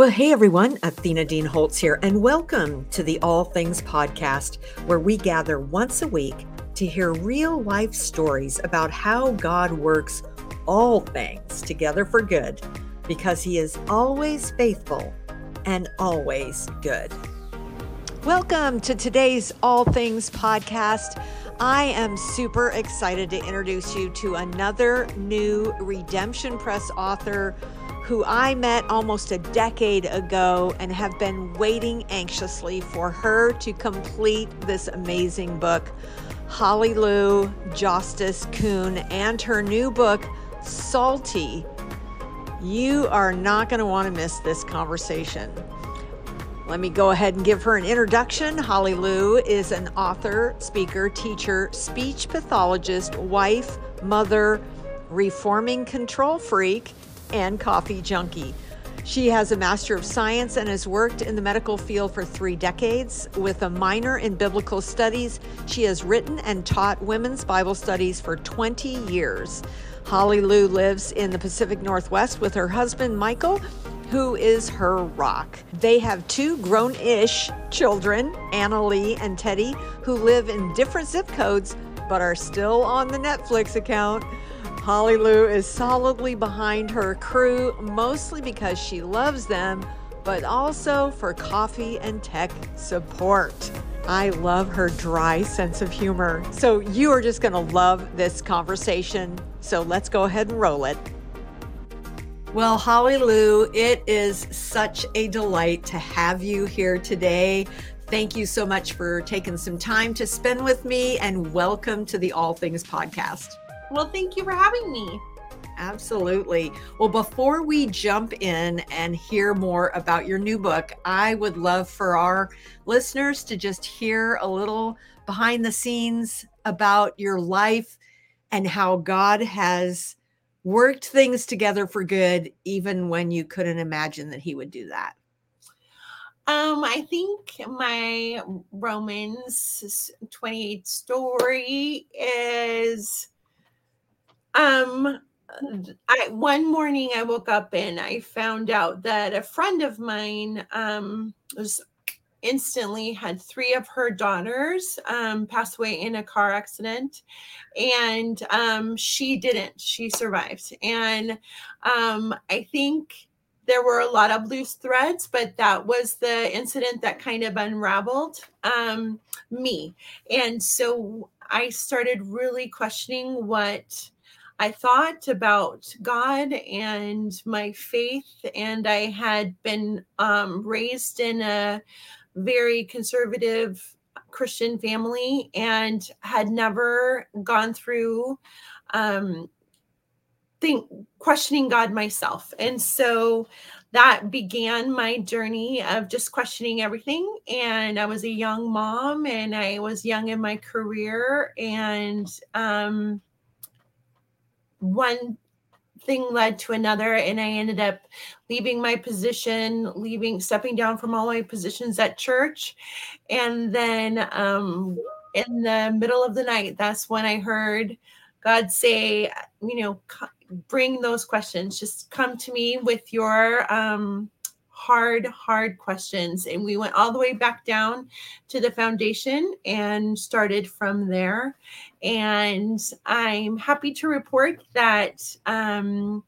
Well, hey everyone, Athena Dean Holtz here, and welcome to the All Things Podcast, where we gather once a week to hear real life stories about how God works all things together for good because He is always faithful and always good. Welcome to today's All Things Podcast. I am super excited to introduce you to another new Redemption Press author who I met almost a decade ago and have been waiting anxiously for her to complete this amazing book. Holly Lou, Justice Kuhn, and her new book, Salty. You are not going to want to miss this conversation. Let me go ahead and give her an introduction. Holly Lou is an author, speaker, teacher, speech pathologist, wife, mother, reforming control freak, and coffee junkie. She has a Master of Science and has worked in the medical field for three decades. With a minor in biblical studies, she has written and taught women's Bible studies for 20 years. Holly Lou lives in the Pacific Northwest with her husband, Michael, who is her rock. They have two grown ish children, Anna Lee and Teddy, who live in different zip codes but are still on the Netflix account. Holly Lou is solidly behind her crew, mostly because she loves them, but also for coffee and tech support. I love her dry sense of humor. So you are just going to love this conversation. So let's go ahead and roll it. Well, Holly Lou, it is such a delight to have you here today. Thank you so much for taking some time to spend with me and welcome to the All Things Podcast. Well, thank you for having me. Absolutely. Well, before we jump in and hear more about your new book, I would love for our listeners to just hear a little behind the scenes about your life and how God has worked things together for good, even when you couldn't imagine that He would do that. Um, I think my Romans 28 story is um I one morning I woke up and I found out that a friend of mine um was instantly had three of her daughters um, pass away in a car accident and um, she didn't she survived. And um, i think there were a lot of loose threads but that was the incident that kind of unraveled um, me. And so i started really questioning what I thought about God and my faith, and I had been um, raised in a very conservative Christian family and had never gone through um, think questioning God myself. And so that began my journey of just questioning everything. And I was a young mom and I was young in my career and um, one thing led to another and i ended up leaving my position leaving stepping down from all my positions at church. And then um, in the middle of the night that's when i heard god say you know bring those questions. Just come to me with your um, hard, hard questions. And we went all the way back down to the foundation and started from there. And I'm happy to report that um,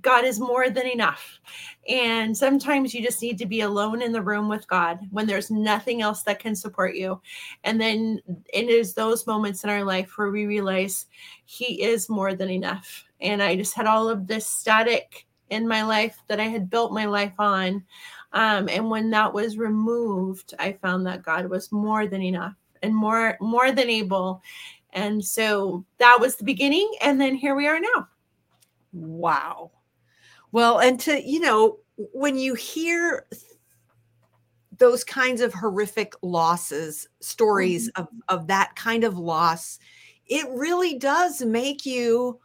God is more than enough. And sometimes you just need to be alone in the room with God when there's nothing else that can support you. And then it is those moments in our life where we realize He is more than enough. And I just had all of this static in my life that I had built my life on. Um, and when that was removed, I found that God was more than enough and more more than able. And so that was the beginning. And then here we are now. Wow. Well, and to, you know, when you hear those kinds of horrific losses, stories mm-hmm. of, of that kind of loss, it really does make you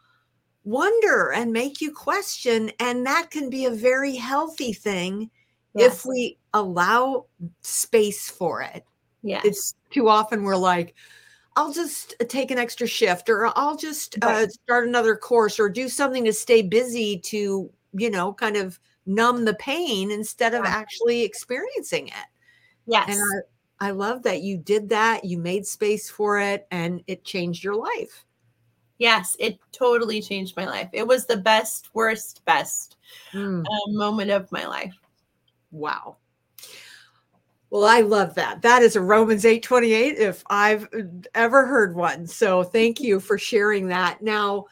wonder and make you question. And that can be a very healthy thing yes. if we allow space for it. Yes. It's too often we're like, I'll just uh, take an extra shift or I'll just uh, right. uh, start another course or do something to stay busy to, you know, kind of numb the pain instead of actually experiencing it. Yes. And I, I love that you did that. You made space for it and it changed your life. Yes, it totally changed my life. It was the best, worst, best mm. uh, moment of my life. Wow. Well, I love that. That is a Romans 8:28 if I've ever heard one. So thank you for sharing that. Now,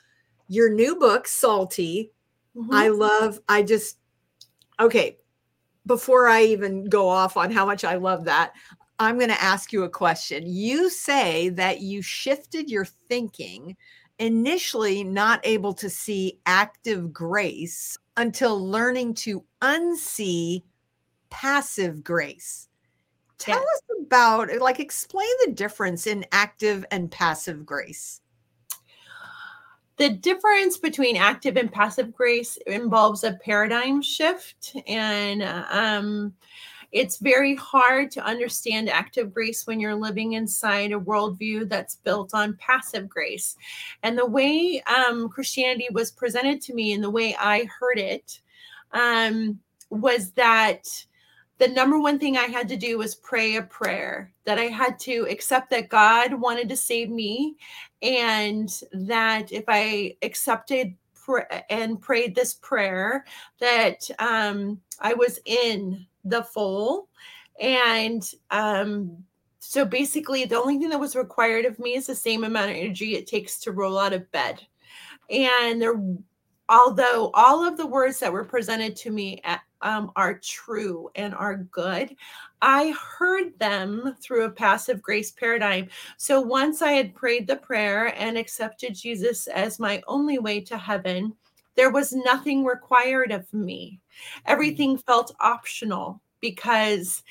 your new book, Salty, mm-hmm. I love I just okay, before I even go off on how much I love that, I'm going to ask you a question. You say that you shifted your thinking initially not able to see active grace until learning to unsee passive grace. Tell yeah. us about, like, explain the difference in active and passive grace. The difference between active and passive grace involves a paradigm shift. And um, it's very hard to understand active grace when you're living inside a worldview that's built on passive grace. And the way um, Christianity was presented to me and the way I heard it um, was that the number one thing I had to do was pray a prayer that I had to accept that God wanted to save me and that if I accepted and prayed this prayer that um, I was in the foal. And um, so basically, the only thing that was required of me is the same amount of energy it takes to roll out of bed. And there, although all of the words that were presented to me at, um, are true and are good, I heard them through a passive grace paradigm. So once I had prayed the prayer and accepted Jesus as my only way to heaven, there was nothing required of me. Everything felt optional because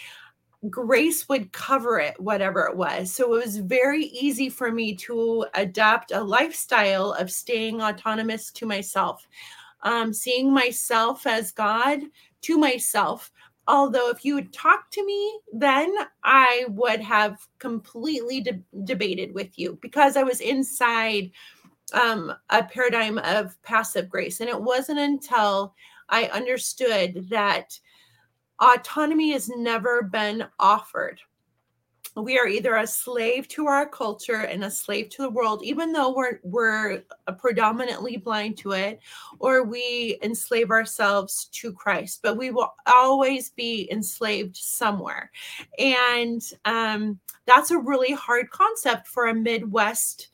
grace would cover it, whatever it was. So it was very easy for me to adopt a lifestyle of staying autonomous to myself, um, seeing myself as God to myself. Although, if you would talk to me, then I would have completely de- debated with you because I was inside um, a paradigm of passive grace. And it wasn't until I understood that autonomy has never been offered. We are either a slave to our culture and a slave to the world, even though we're we're predominantly blind to it, or we enslave ourselves to Christ. But we will always be enslaved somewhere, and um, that's a really hard concept for a Midwest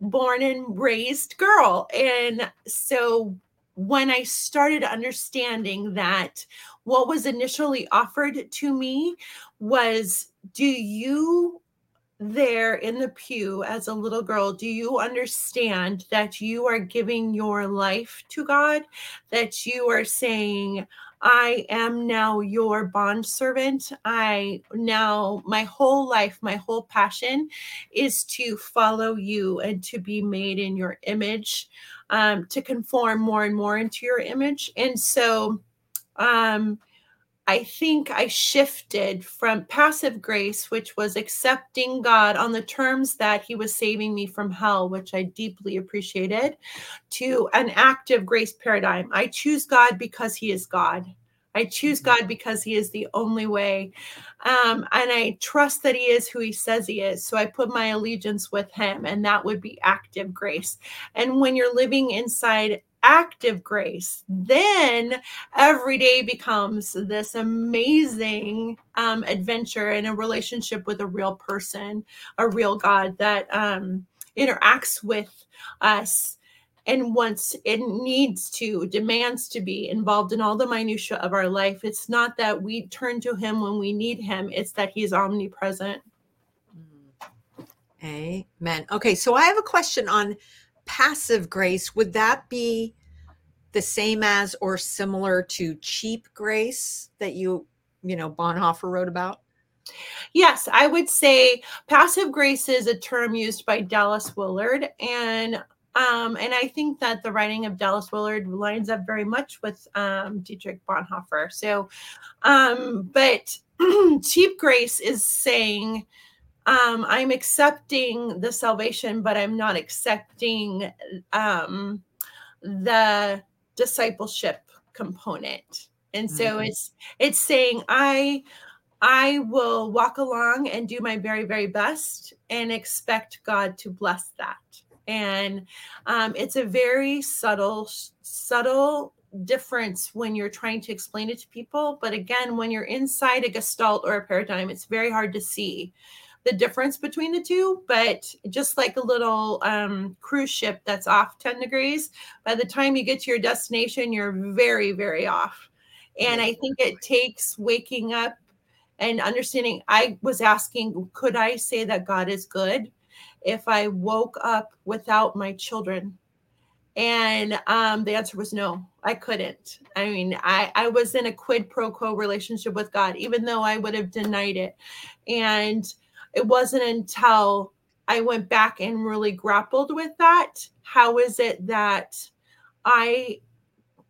born and raised girl. And so when I started understanding that what was initially offered to me was do you there in the pew as a little girl, do you understand that you are giving your life to God? That you are saying, I am now your bond servant. I now, my whole life, my whole passion is to follow you and to be made in your image, um, to conform more and more into your image. And so, um, I think I shifted from passive grace, which was accepting God on the terms that He was saving me from hell, which I deeply appreciated, to an active grace paradigm. I choose God because He is God. I choose mm-hmm. God because He is the only way. Um, and I trust that He is who He says He is. So I put my allegiance with Him, and that would be active grace. And when you're living inside active grace, then every day becomes this amazing um, adventure in a relationship with a real person, a real God that um, interacts with us. And once it needs to, demands to be involved in all the minutiae of our life, it's not that we turn to Him when we need Him, it's that He's omnipresent. Amen. Okay, so I have a question on passive grace, would that be the same as or similar to cheap grace that you, you know, Bonhoeffer wrote about? Yes, I would say passive grace is a term used by Dallas Willard and um, and I think that the writing of Dallas Willard lines up very much with um, Dietrich Bonhoeffer. So, um, but cheap grace is saying, um, I'm accepting the salvation, but I'm not accepting um, the discipleship component. And so mm-hmm. it's it's saying I I will walk along and do my very, very best and expect God to bless that. And um, it's a very subtle, subtle difference when you're trying to explain it to people. But again, when you're inside a gestalt or a paradigm, it's very hard to see the difference between the two. But just like a little um, cruise ship that's off 10 degrees, by the time you get to your destination, you're very, very off. And I think it takes waking up and understanding. I was asking, could I say that God is good if I woke up without my children? And um, the answer was no, I couldn't. I mean, I, I was in a quid pro quo relationship with God, even though I would have denied it. And it wasn't until I went back and really grappled with that. How is it that I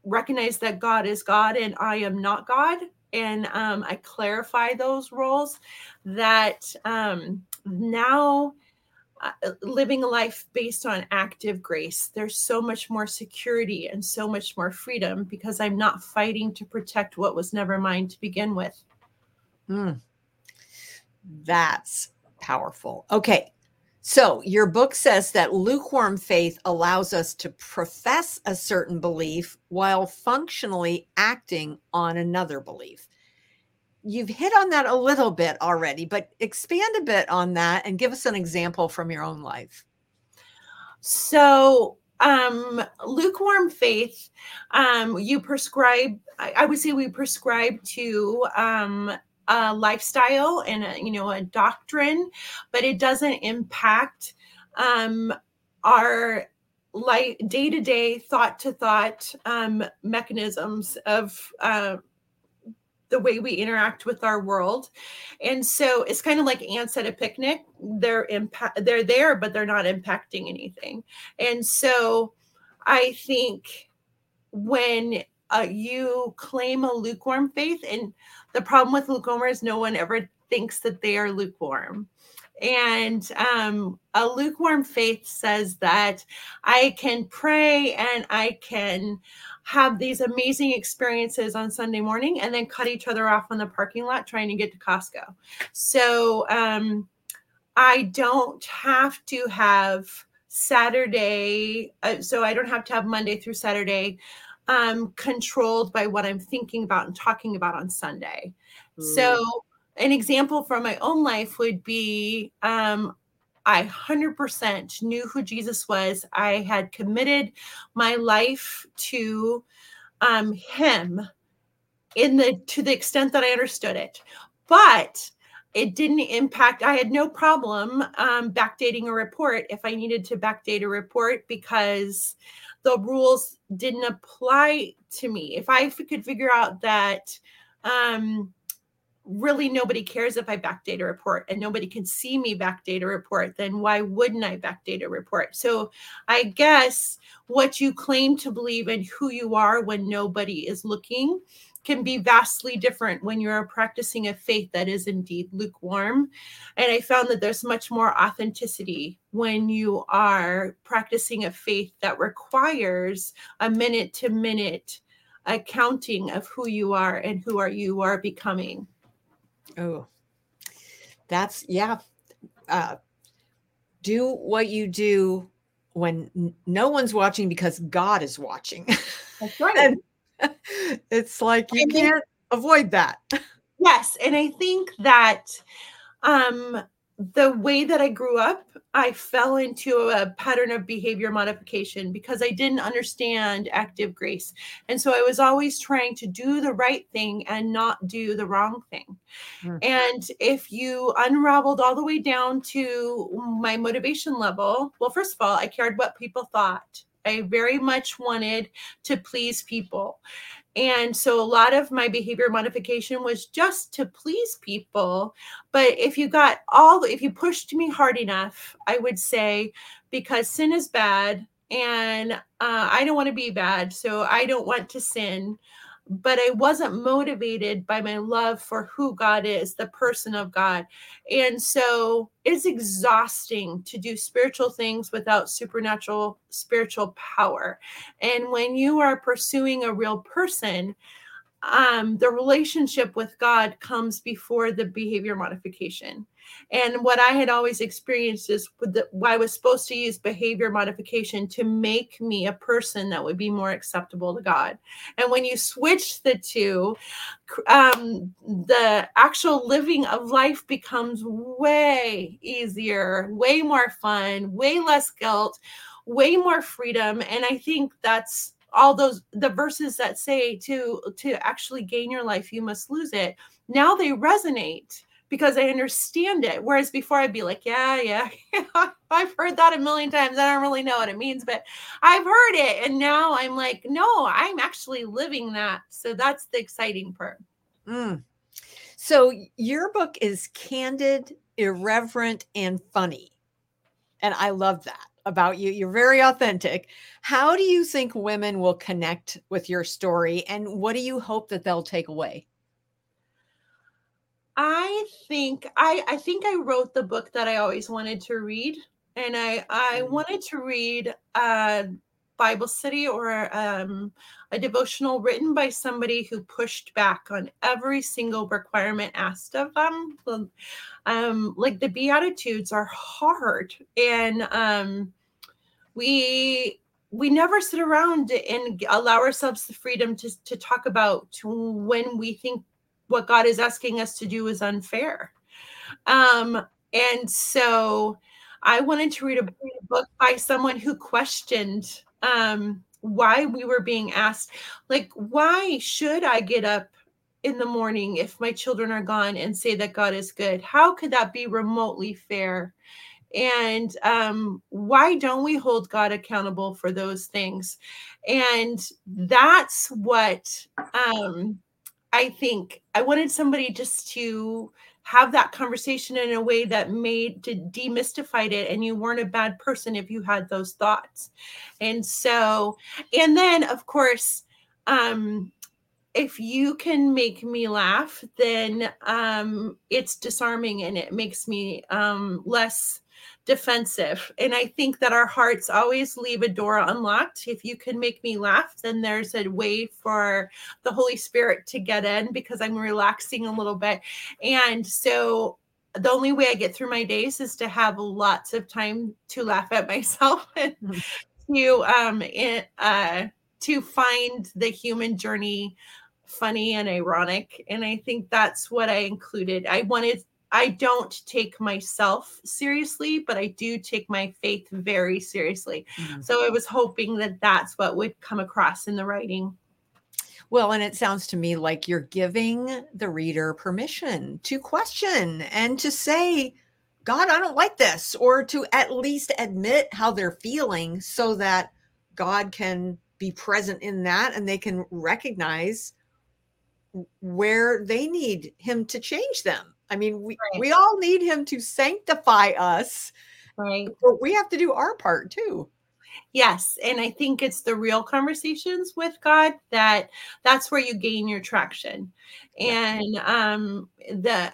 recognize that God is God and I am not God? And um, I clarify those roles that um, now uh, living a life based on active grace, there's so much more security and so much more freedom because I'm not fighting to protect what was never mine to begin with. Mm. That's powerful. Okay. So, your book says that lukewarm faith allows us to profess a certain belief while functionally acting on another belief you've hit on that a little bit already, but expand a bit on that and give us an example from your own life. So, um, lukewarm faith, um, you prescribe, I, I would say we prescribe to um, a lifestyle and a, you know a doctrine, but it doesn't impact um, our like day to day, thought to thought um, mechanisms of uh, the way we interact with our world. And so it's kind of like ants at a picnic. They're impact they're there, but they're not impacting anything. And so I think when uh, you claim a lukewarm faith, and the problem with lukewarm is no one ever thinks that they are lukewarm. And um, a lukewarm faith says that I can pray and I can have these amazing experiences on Sunday morning and then cut each other off on the parking lot trying to get to Costco. So um, I don't have to have Saturday, uh, so I don't have to have Monday through Saturday um, controlled by what I'm thinking about and talking about on Sunday. Mm. So an example from my own life would be um, I 100% knew who Jesus was. I had committed my life to um, him in the to the extent that I understood it. But it didn't impact i had no problem um, backdating a report if i needed to backdate a report because the rules didn't apply to me if i could figure out that um, really nobody cares if I backdate a report and nobody can see me backdate a report, then why wouldn't I backdate a report? So I guess what you claim to believe and who you are when nobody is looking can be vastly different when you're practicing a faith that is indeed lukewarm. And I found that there's much more authenticity when you are practicing a faith that requires a minute to minute accounting of who you are and who are you are becoming. Oh, that's yeah. Uh, do what you do when no one's watching because God is watching. That's right. it's like you can't avoid that. Yes, and I think that um the way that I grew up, I fell into a pattern of behavior modification because I didn't understand active grace. And so I was always trying to do the right thing and not do the wrong thing. Mm. And if you unraveled all the way down to my motivation level, well, first of all, I cared what people thought. I very much wanted to please people. And so a lot of my behavior modification was just to please people. But if you got all, if you pushed me hard enough, I would say, because sin is bad and uh, I don't want to be bad. So I don't want to sin but I wasn't motivated by my love for who God is, the person of God. And so it's exhausting to do spiritual things without supernatural spiritual power. And when you are pursuing a real person, um, the relationship with God comes before the behavior modification. And what I had always experienced is the, I was supposed to use behavior modification to make me a person that would be more acceptable to God. And when you switch the two, um, the actual living of life becomes way easier, way more fun, way less guilt, way more freedom. And I think that's all those the verses that say to to actually gain your life you must lose it now they resonate because i understand it whereas before i'd be like yeah yeah i've heard that a million times i don't really know what it means but i've heard it and now i'm like no i'm actually living that so that's the exciting part mm. so your book is candid irreverent and funny and i love that about you. You're very authentic. How do you think women will connect with your story and what do you hope that they'll take away? I think I I think I wrote the book that I always wanted to read and I I mm. wanted to read a Bible study or um, a devotional written by somebody who pushed back on every single requirement asked of them. Um, like the Beatitudes are hard, and um, we we never sit around and allow ourselves the freedom to, to talk about when we think what God is asking us to do is unfair. Um, and so I wanted to read a, book by someone who questioned um, why we were being asked, like, why should I get up in the morning if my children are gone and say that God is good? How could that be remotely fair? and um, why don't we hold god accountable for those things and that's what um, i think i wanted somebody just to have that conversation in a way that made to demystified it and you weren't a bad person if you had those thoughts. And so and then of course um if you can make me laugh then um it's disarming and it makes me um less defensive. And I think that our hearts always leave a door unlocked. If you can make me laugh, then there's a way for the Holy Spirit to get in because I'm relaxing a little bit. And so the only way I get through my days is to have lots of time to laugh at myself and mm-hmm. to um it, uh to find the human journey funny and ironic and i think that's what i included i wanted I don't take myself seriously, but I do take my faith very seriously. Mm-hmm. So I was hoping that that's what would come across in the writing. Well, and it sounds to me like you're giving the reader permission to question and to say, God, I don't like this, or to at least admit how they're feeling so that God can be present in that and they can recognize where they need Him to change them I mean, we, right. we all need him to sanctify us. Right. But we have to do our part too. Yes, and I think it's the real conversations with God that that's where you gain your traction. And um the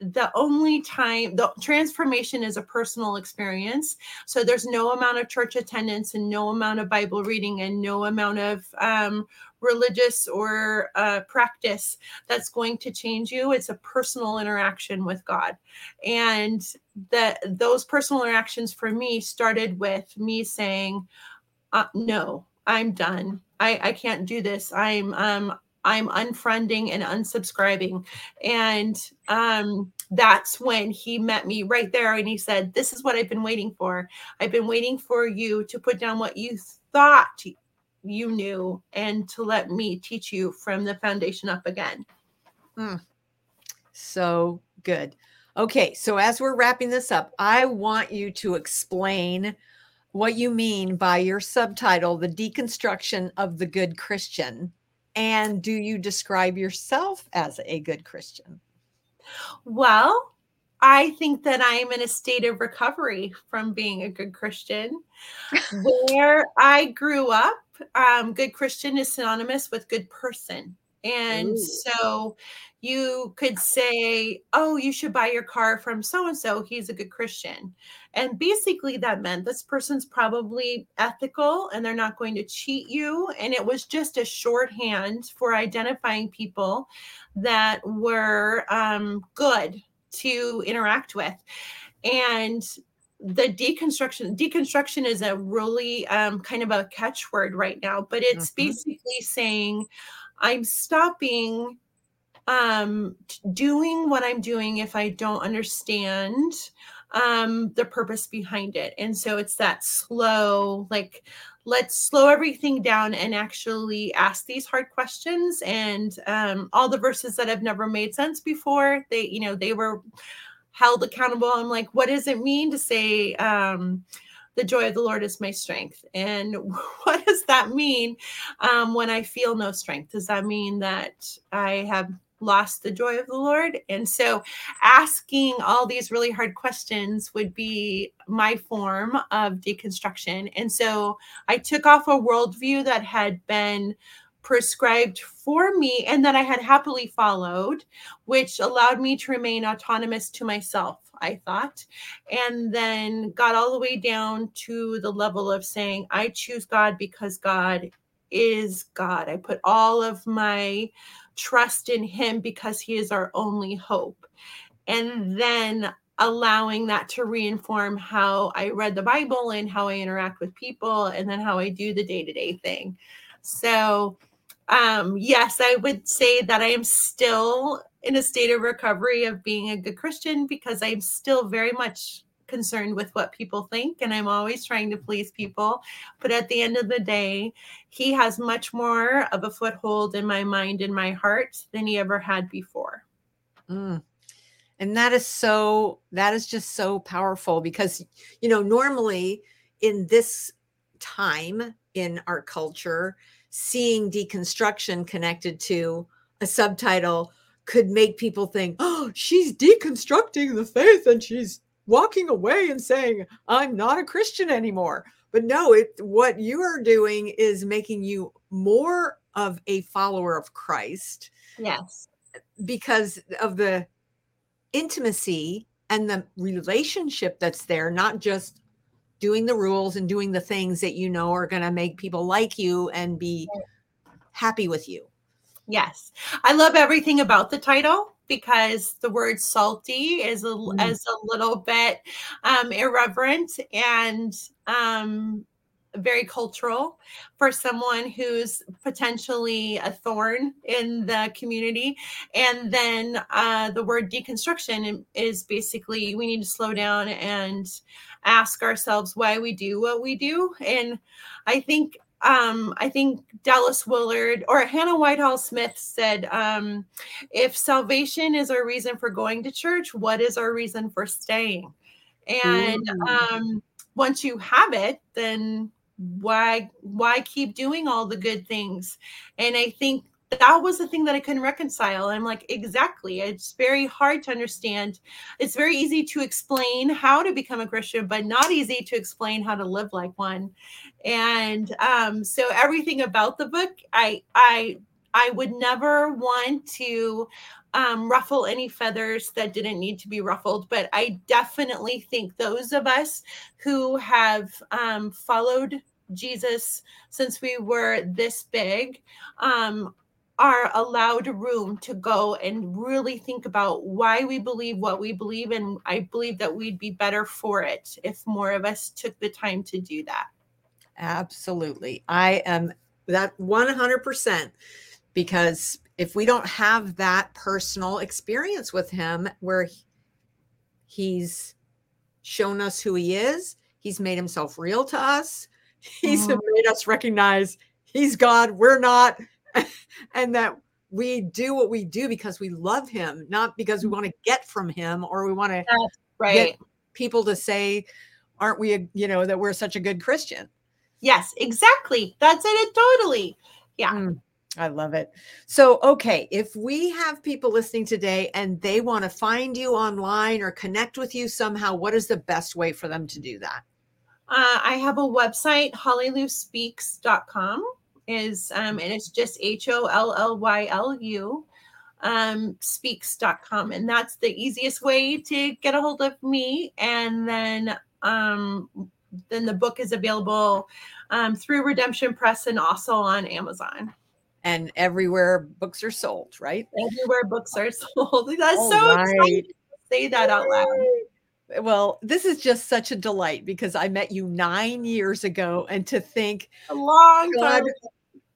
the only time the transformation is a personal experience. So there's no amount of church attendance and no amount of bible reading and no amount of um, religious or uh, practice that's going to change you. It's a personal interaction with god. And that those personal interactions for me started with me saying uh, no i'm done. I, I can't do this. I'm um I'm unfriending and unsubscribing. And um, that's when he met me right there and he said, This is what I've been waiting for. I've been waiting for you to put down what you thought you knew and to let me teach you from the foundation up again. Mm. So good. Okay, so as we're wrapping this up, I want you to explain what you mean by your subtitle, The Deconstruction of the Good Christian. And do you describe yourself as a good Christian? Well, I think that I am in a state of recovery from being a good Christian. Where I grew up, um, good Christian is synonymous with good person. And Ooh. so you could say, oh, you should buy your car from so and so. He's a good Christian. And basically, that meant this person's probably ethical and they're not going to cheat you. And it was just a shorthand for identifying people that were um, good to interact with. And the deconstruction deconstruction is a really um, kind of a catchword right now but it's mm-hmm. basically saying i'm stopping um, doing what i'm doing if i don't understand um, the purpose behind it and so it's that slow like let's slow everything down and actually ask these hard questions and um, all the verses that have never made sense before they you know they were held accountable. I'm like, what does it mean to say, um, the joy of the Lord is my strength? And what does that mean um, when I feel no strength? Does that mean that I have lost the joy of the Lord? And so asking all these really hard questions would be my form of deconstruction. And so I took off a worldview that had been prescribed for me and that I had happily followed, which allowed me to remain autonomous to myself, I thought. And then got all the way down to the level of saying, I choose God because God is God. I put all of my trust in Him because He is our only hope. And then allowing that to reinform how I read the Bible and how I interact with people and then how I do the day to day thing. So, um, yes, I would say that I am still in a state of recovery of being a good Christian because I'm still very much concerned with what people think and I'm always trying to please people. But at the end of the day, he has much more of a foothold in my mind and my heart than he ever had before. Mm. And that is so, that is just so powerful because, you know, normally in this time in our culture, seeing deconstruction connected to a subtitle could make people think, oh, she's deconstructing the faith and she's walking away and saying, I'm not a Christian anymore. But no, it what you are doing is making you more of a follower of Christ. Yes. Because of the intimacy and the relationship that's there, not just doing the rules and doing the things that you know are going to make people like you and be happy with you. Yes. I love everything about the title because the word salty is a, mm. is a little bit um, irreverent and um, very cultural for someone who's potentially a thorn in the community. And then uh, the word deconstruction is basically we need to slow down and ask ourselves why we do what we do. And I think um, I think Dallas Willard or Hannah Whitall Smith said, um, if salvation is our reason for going to church, what is our reason for staying? And um, once you have it, then why why keep doing all the good things? And i think that was the thing that i couldn't reconcile. I'm like exactly. It's very hard to understand. It's very easy to explain how to become a christian but not easy to explain how to live like one. And um so everything about the book i i I would never want to um, ruffle any feathers that didn't need to be ruffled. But I definitely think those of us who have um, followed Jesus since we were this big um, are allowed room to go and really think about why we believe what we believe. And I believe that we'd be better for it if more of us took the time to do that. Absolutely. I am that 100% because if we don't have that personal experience with him where he's shown us who he is, he's made himself real to us, he's mm-hmm. made us recognize he's God, we're not, and that we do what we do because we love him, not because we mm. want to get from him or we want to right. get people to say, aren't we, a, you know, that we're such a good Christian. Yes, exactly. That's it. Totally. Yeah. Mm. I love it. So, okay, if we have people listening today and they want to find you online or connect with you somehow, what is the best way for them to do that? Uh, I have a website, hollylou.speaks.com. is um, and it's just h-o-l-l-y-l-u um, speaks.com and that's the easiest way to get a hold of me and then um, then the book is available um, through redemption press and also on amazon and everywhere books are sold right everywhere books are sold that's All so right. exciting to say that out loud well, this is just such a delight because I met you nine years ago, and to think a long God, time.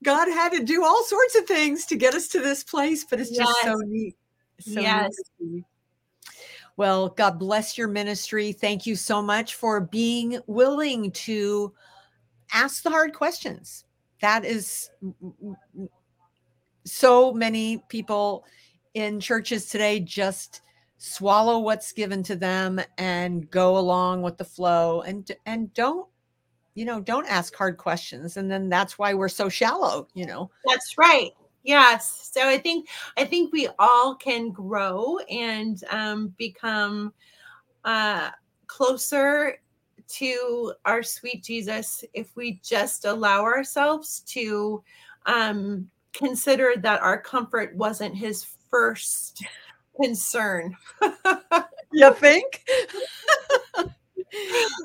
God had to do all sorts of things to get us to this place, but it's just yes. so neat. So yes. Neat well, God bless your ministry. Thank you so much for being willing to ask the hard questions. That is so many people in churches today just swallow what's given to them and go along with the flow and and don't you know don't ask hard questions. And then that's why we're so shallow you know? That's right. Yes. So i think i think we all can grow and um, become uh, closer to our sweet jesus if we just allow ourselves to um, consider that our comfort wasn't his first concern. you think?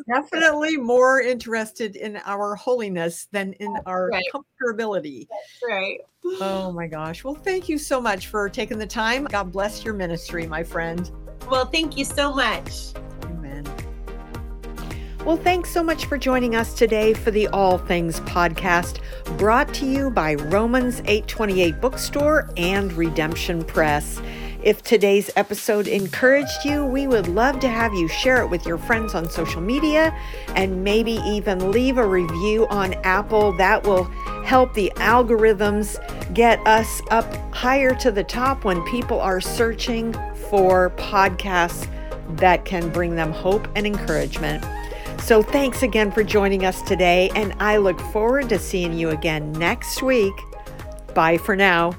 Definitely more interested in our holiness than in our right. comfortability. That's right. Oh my gosh. Well, thank you so much for taking the time. God bless your ministry, my friend. Well, thank you so much. Well, thanks so much for joining us today for the All Things podcast, brought to you by Romans 828 Bookstore and Redemption Press. If today's episode encouraged you, we would love to have you share it with your friends on social media and maybe even leave a review on Apple. That will help the algorithms get us up higher to the top when people are searching for podcasts that can bring them hope and encouragement. So, thanks again for joining us today, and I look forward to seeing you again next week. Bye for now.